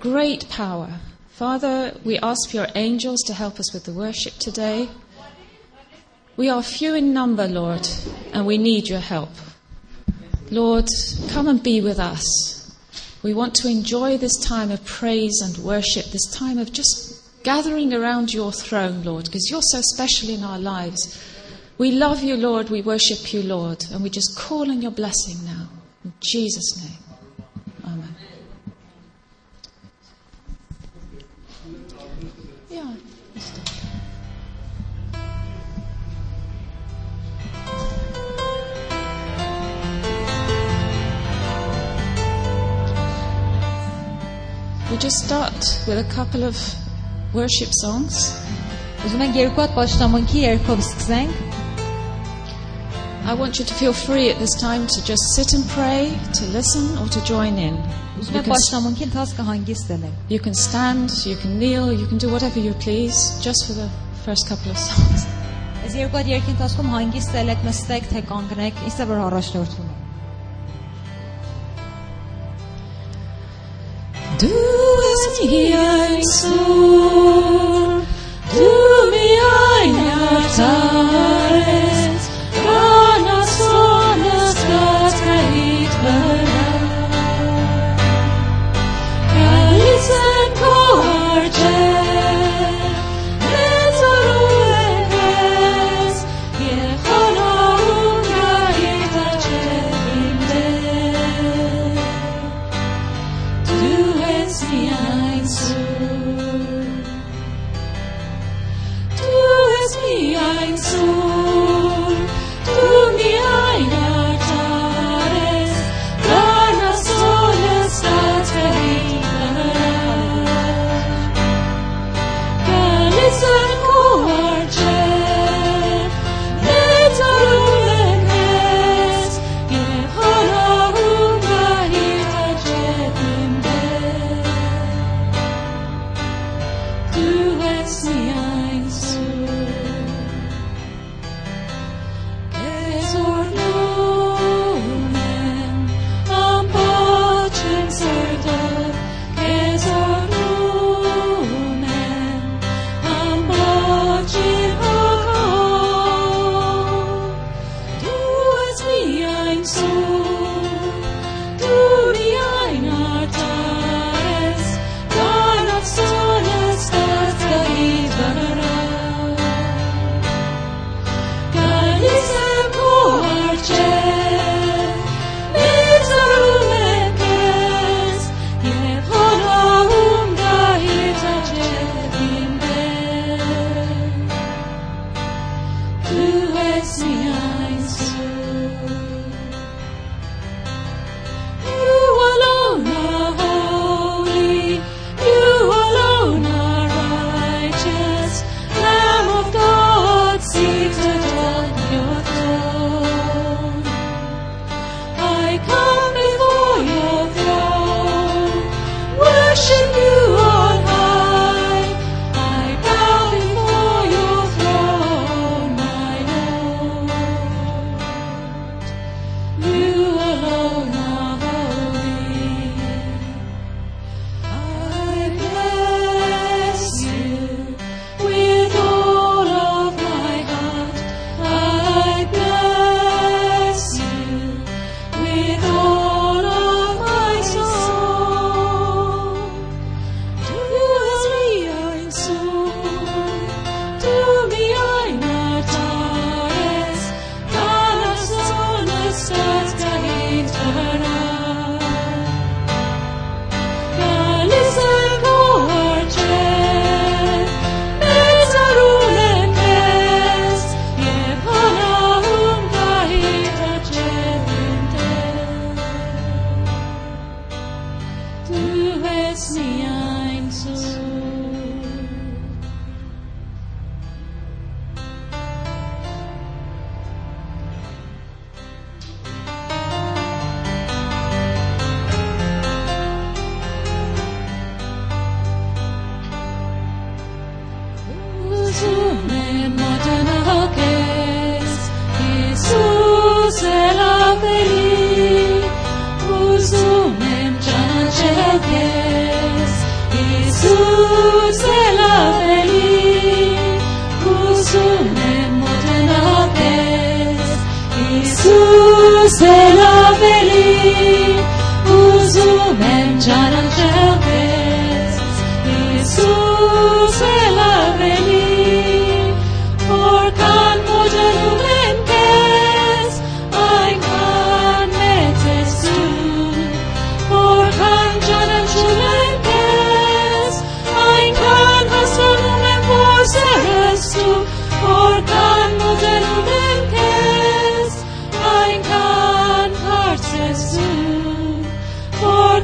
great power. Father, we ask for your angels to help us with the worship today. We are few in number, Lord, and we need your help. Lord, come and be with us. We want to enjoy this time of praise and worship, this time of just gathering around your throne, Lord, because you're so special in our lives. We love you, Lord. We worship you, Lord. And we just call on your blessing now. In Jesus' name. We just start with a couple of worship songs. Uzun Gerikot başlamın ki Yerkovsk zeng. I want you to feel free at this time to just sit and pray, to listen, or to join in. You can, başlamın ki taska hangi istedim. you can stand, you can kneel, you can do whatever you please, just for the first couple of songs. Ez Yerikot yerkin taskum hangi istelik meslek tek angnek ise bir araştırtım. Du mir ein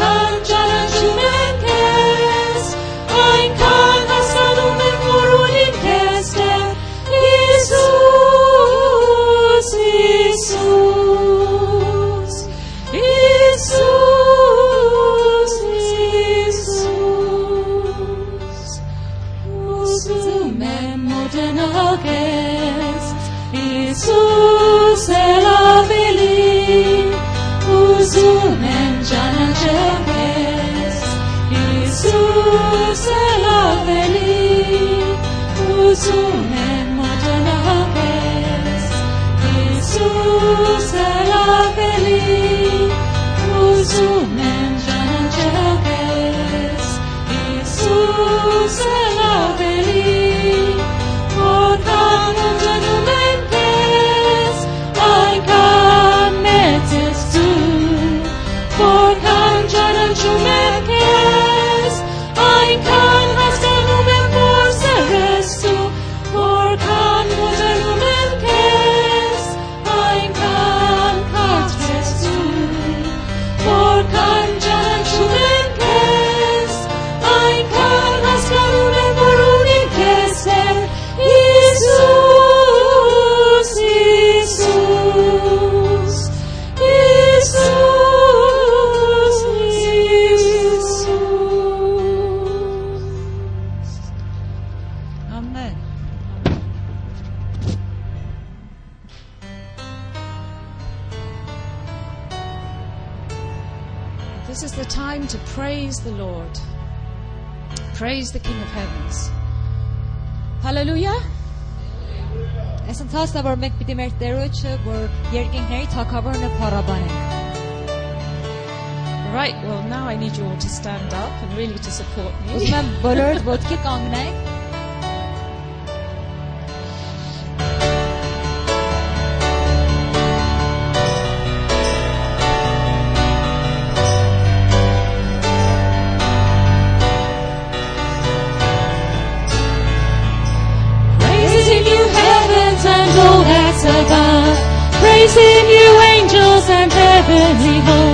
the Ցածնա որ մենք պիտի մեր Տերոջը, որ երկինքների թակավորն է փառաբանենք։ Right, well now I need you all to stand up and really to support me. Ուզում եմ բոլորդ ոտքի կանգնեք praising you, angels and heavenly hosts.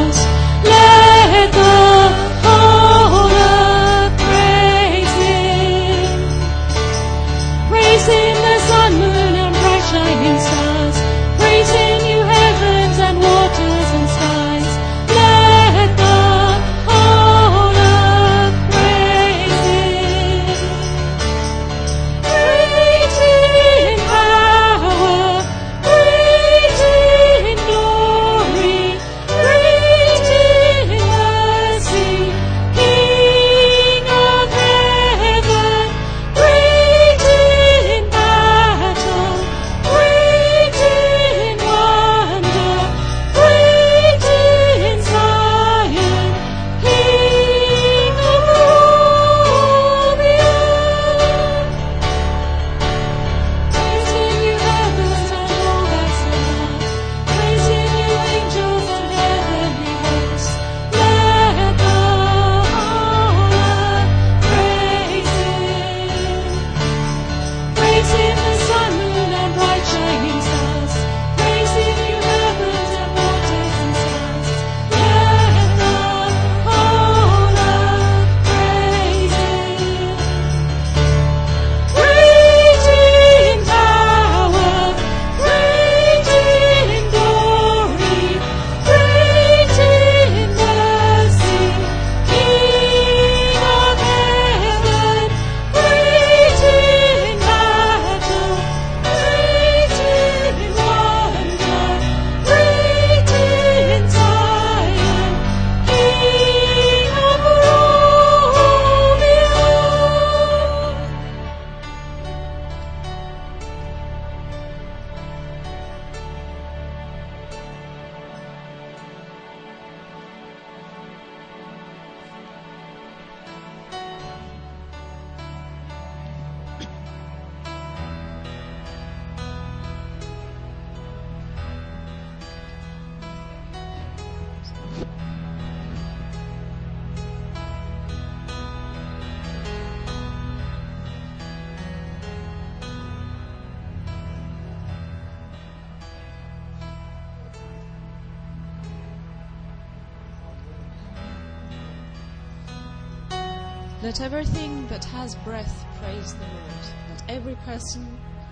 Let everything that has breath praise the Lord. Let every person,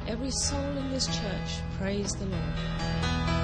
every soul in this church praise the Lord.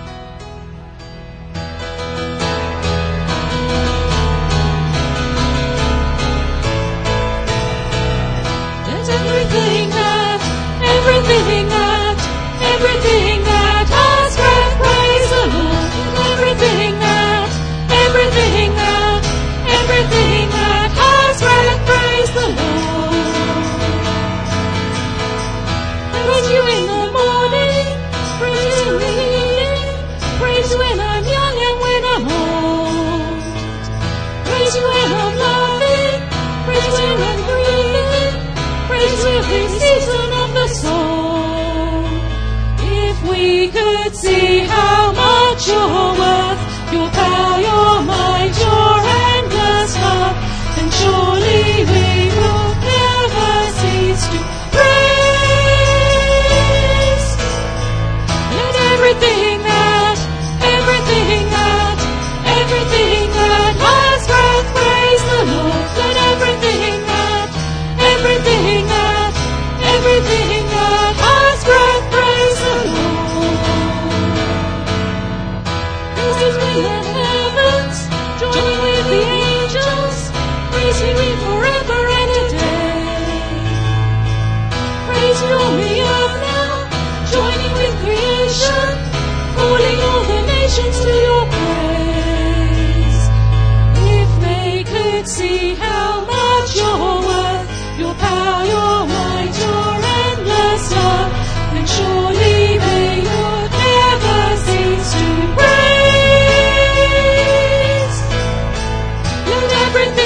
everything.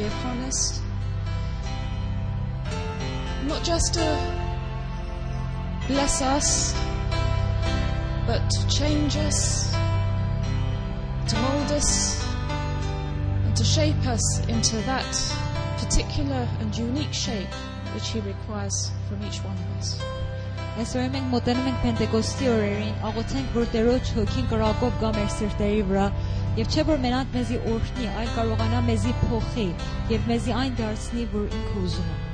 be upon us. Not just to bless us, but to change us, to mould us, and to shape us into that particular and unique shape which He requires from each one of us. ესօր մենք მოდენმე პენტეკოსტიორერინ აღოთენ გურტერო ჩოკინ კრაკობ გამერსერტეივრა Եվ չէ որ մենակ մեզի օրհնի, այլ կարողանա մեզի փոխի եւ մեզի այն դարձնի, որ ինքը ուզում է։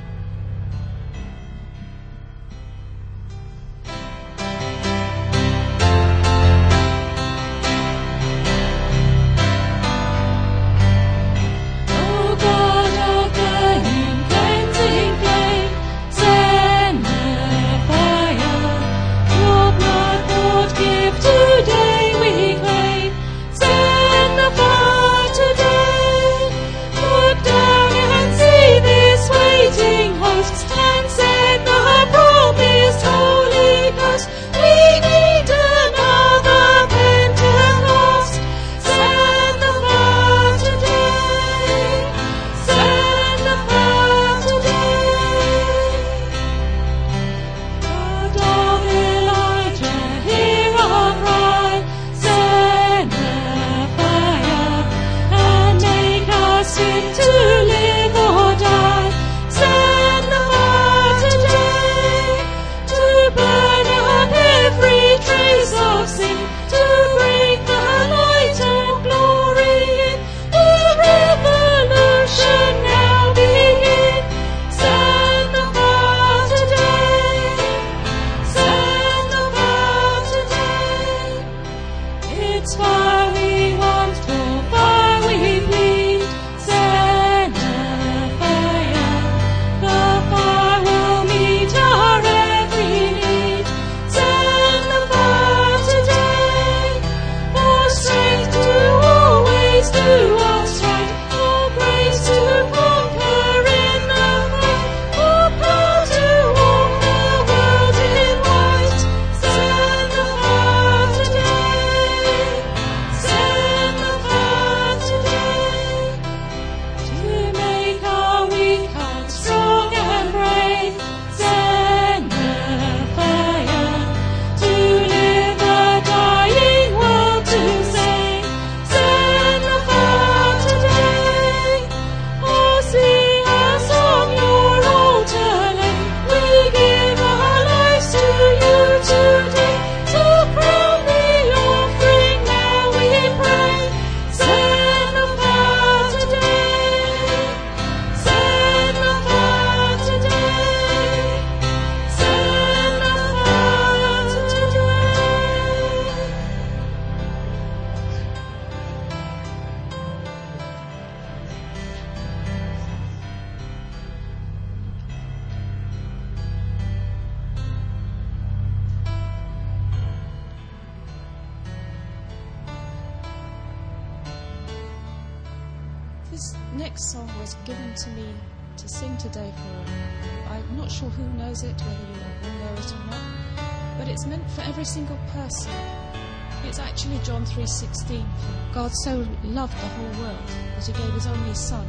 God so loved the whole world that He gave His only Son,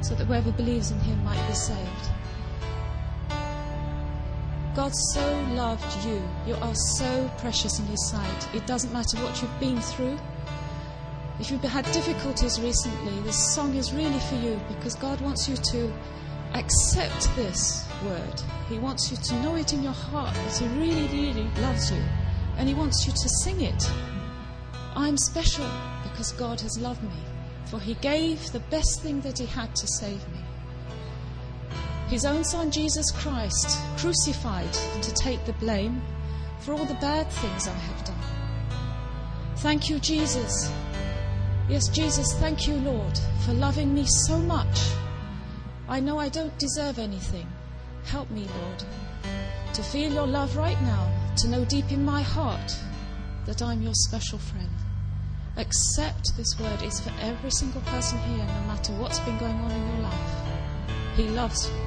so that whoever believes in Him might be saved. God so loved you. You are so precious in His sight. It doesn't matter what you've been through. If you've had difficulties recently, this song is really for you because God wants you to accept this word. He wants you to know it in your heart that He really, really loves you. And He wants you to sing it. I'm special because God has loved me, for He gave the best thing that He had to save me his own son Jesus Christ crucified to take the blame for all the bad things I have done. Thank you, Jesus. Yes, Jesus, thank you, Lord, for loving me so much. I know I don't deserve anything. Help me, Lord, to feel your love right now, to know deep in my heart that I'm your special friend. Accept this word is for every single person here, no matter what's been going on in your life. He loves you.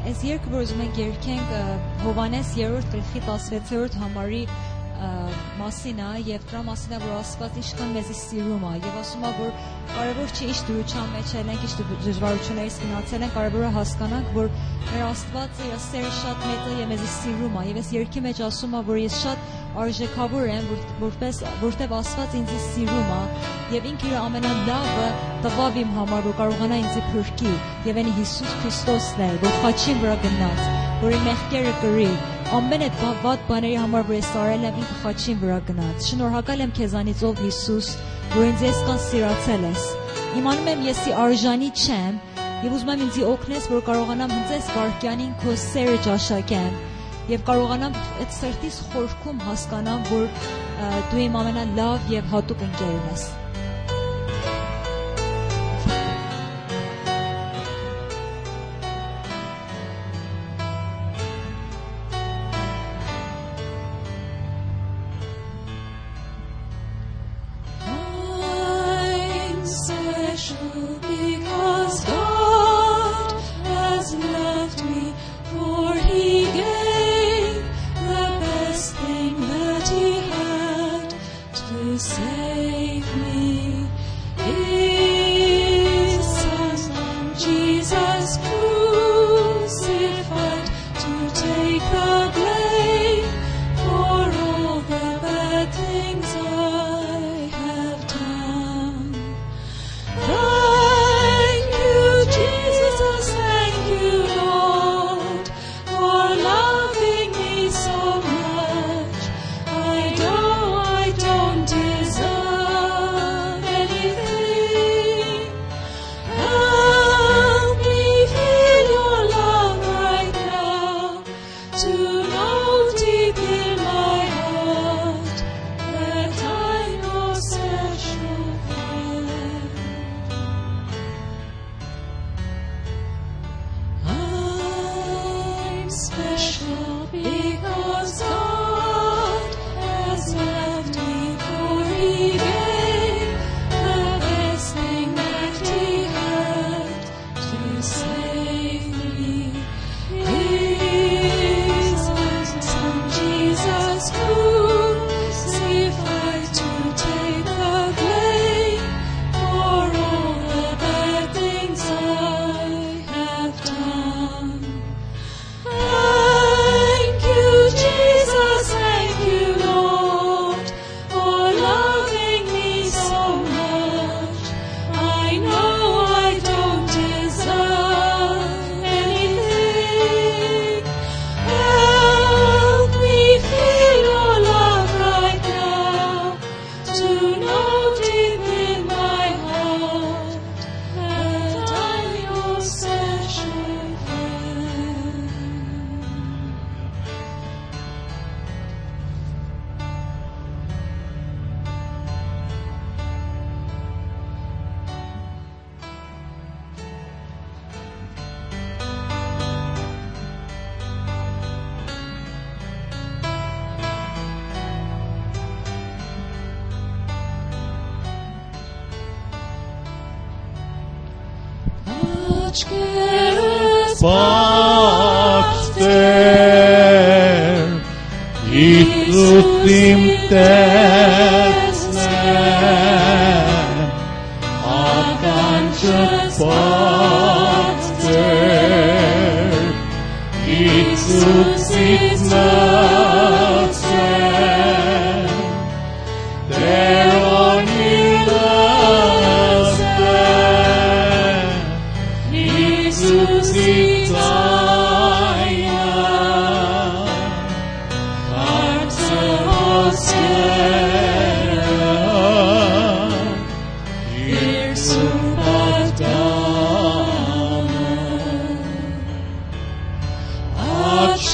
Այս երկը որ ուզում ենք երգենք ը, Հովանես 3-րդ գլխի 16-րդ համարի ը, մասին է եւ դրա մասին է որ Աստված ինչքան մեզի սիրում է եւ ասում է որ կարեւոր չի ինչ դրության մեջ ենք, ինչ դժվարություններից գնացել ենք, կարեւորը հասկանանք որ մեր Աստվածը իր սերը շատ մեծ է եւ մեզի սիրում է եւ այս երկի մեջ ասում է որ ես շատ արժեքավոր եմ որ, որպես որտեվ Աստված ինձ սիրում է եւ ինքը իր ամենալավը տվավ իմ համար որ կարողանա ինձ փրկի եւ այն Հիսուս Քրիստոսն է որ խաչին վրա գնաց որ իմ մեղքերը կրի ամեն այդ վա- վատ բաների համար որ ես արել եմ ինքը խաչին վրա գնաց շնորհակալ եմ քեզանից ով Հիսուս որ ինձ այսքան սիրացել ես իմանում եմ եսի արժանի չեմ եւ ուզում եմ ինձ օգնես որ կարողանամ հենց այս վարքյանին քո սերը ճաշակեմ եւ կարողանամ այդ սրտից խորքում հասկանամ որ դու իմ ամենալավ եւ հատուկ ընկերն ես soon. Istutim tesnem Akan bakter Istutit nasem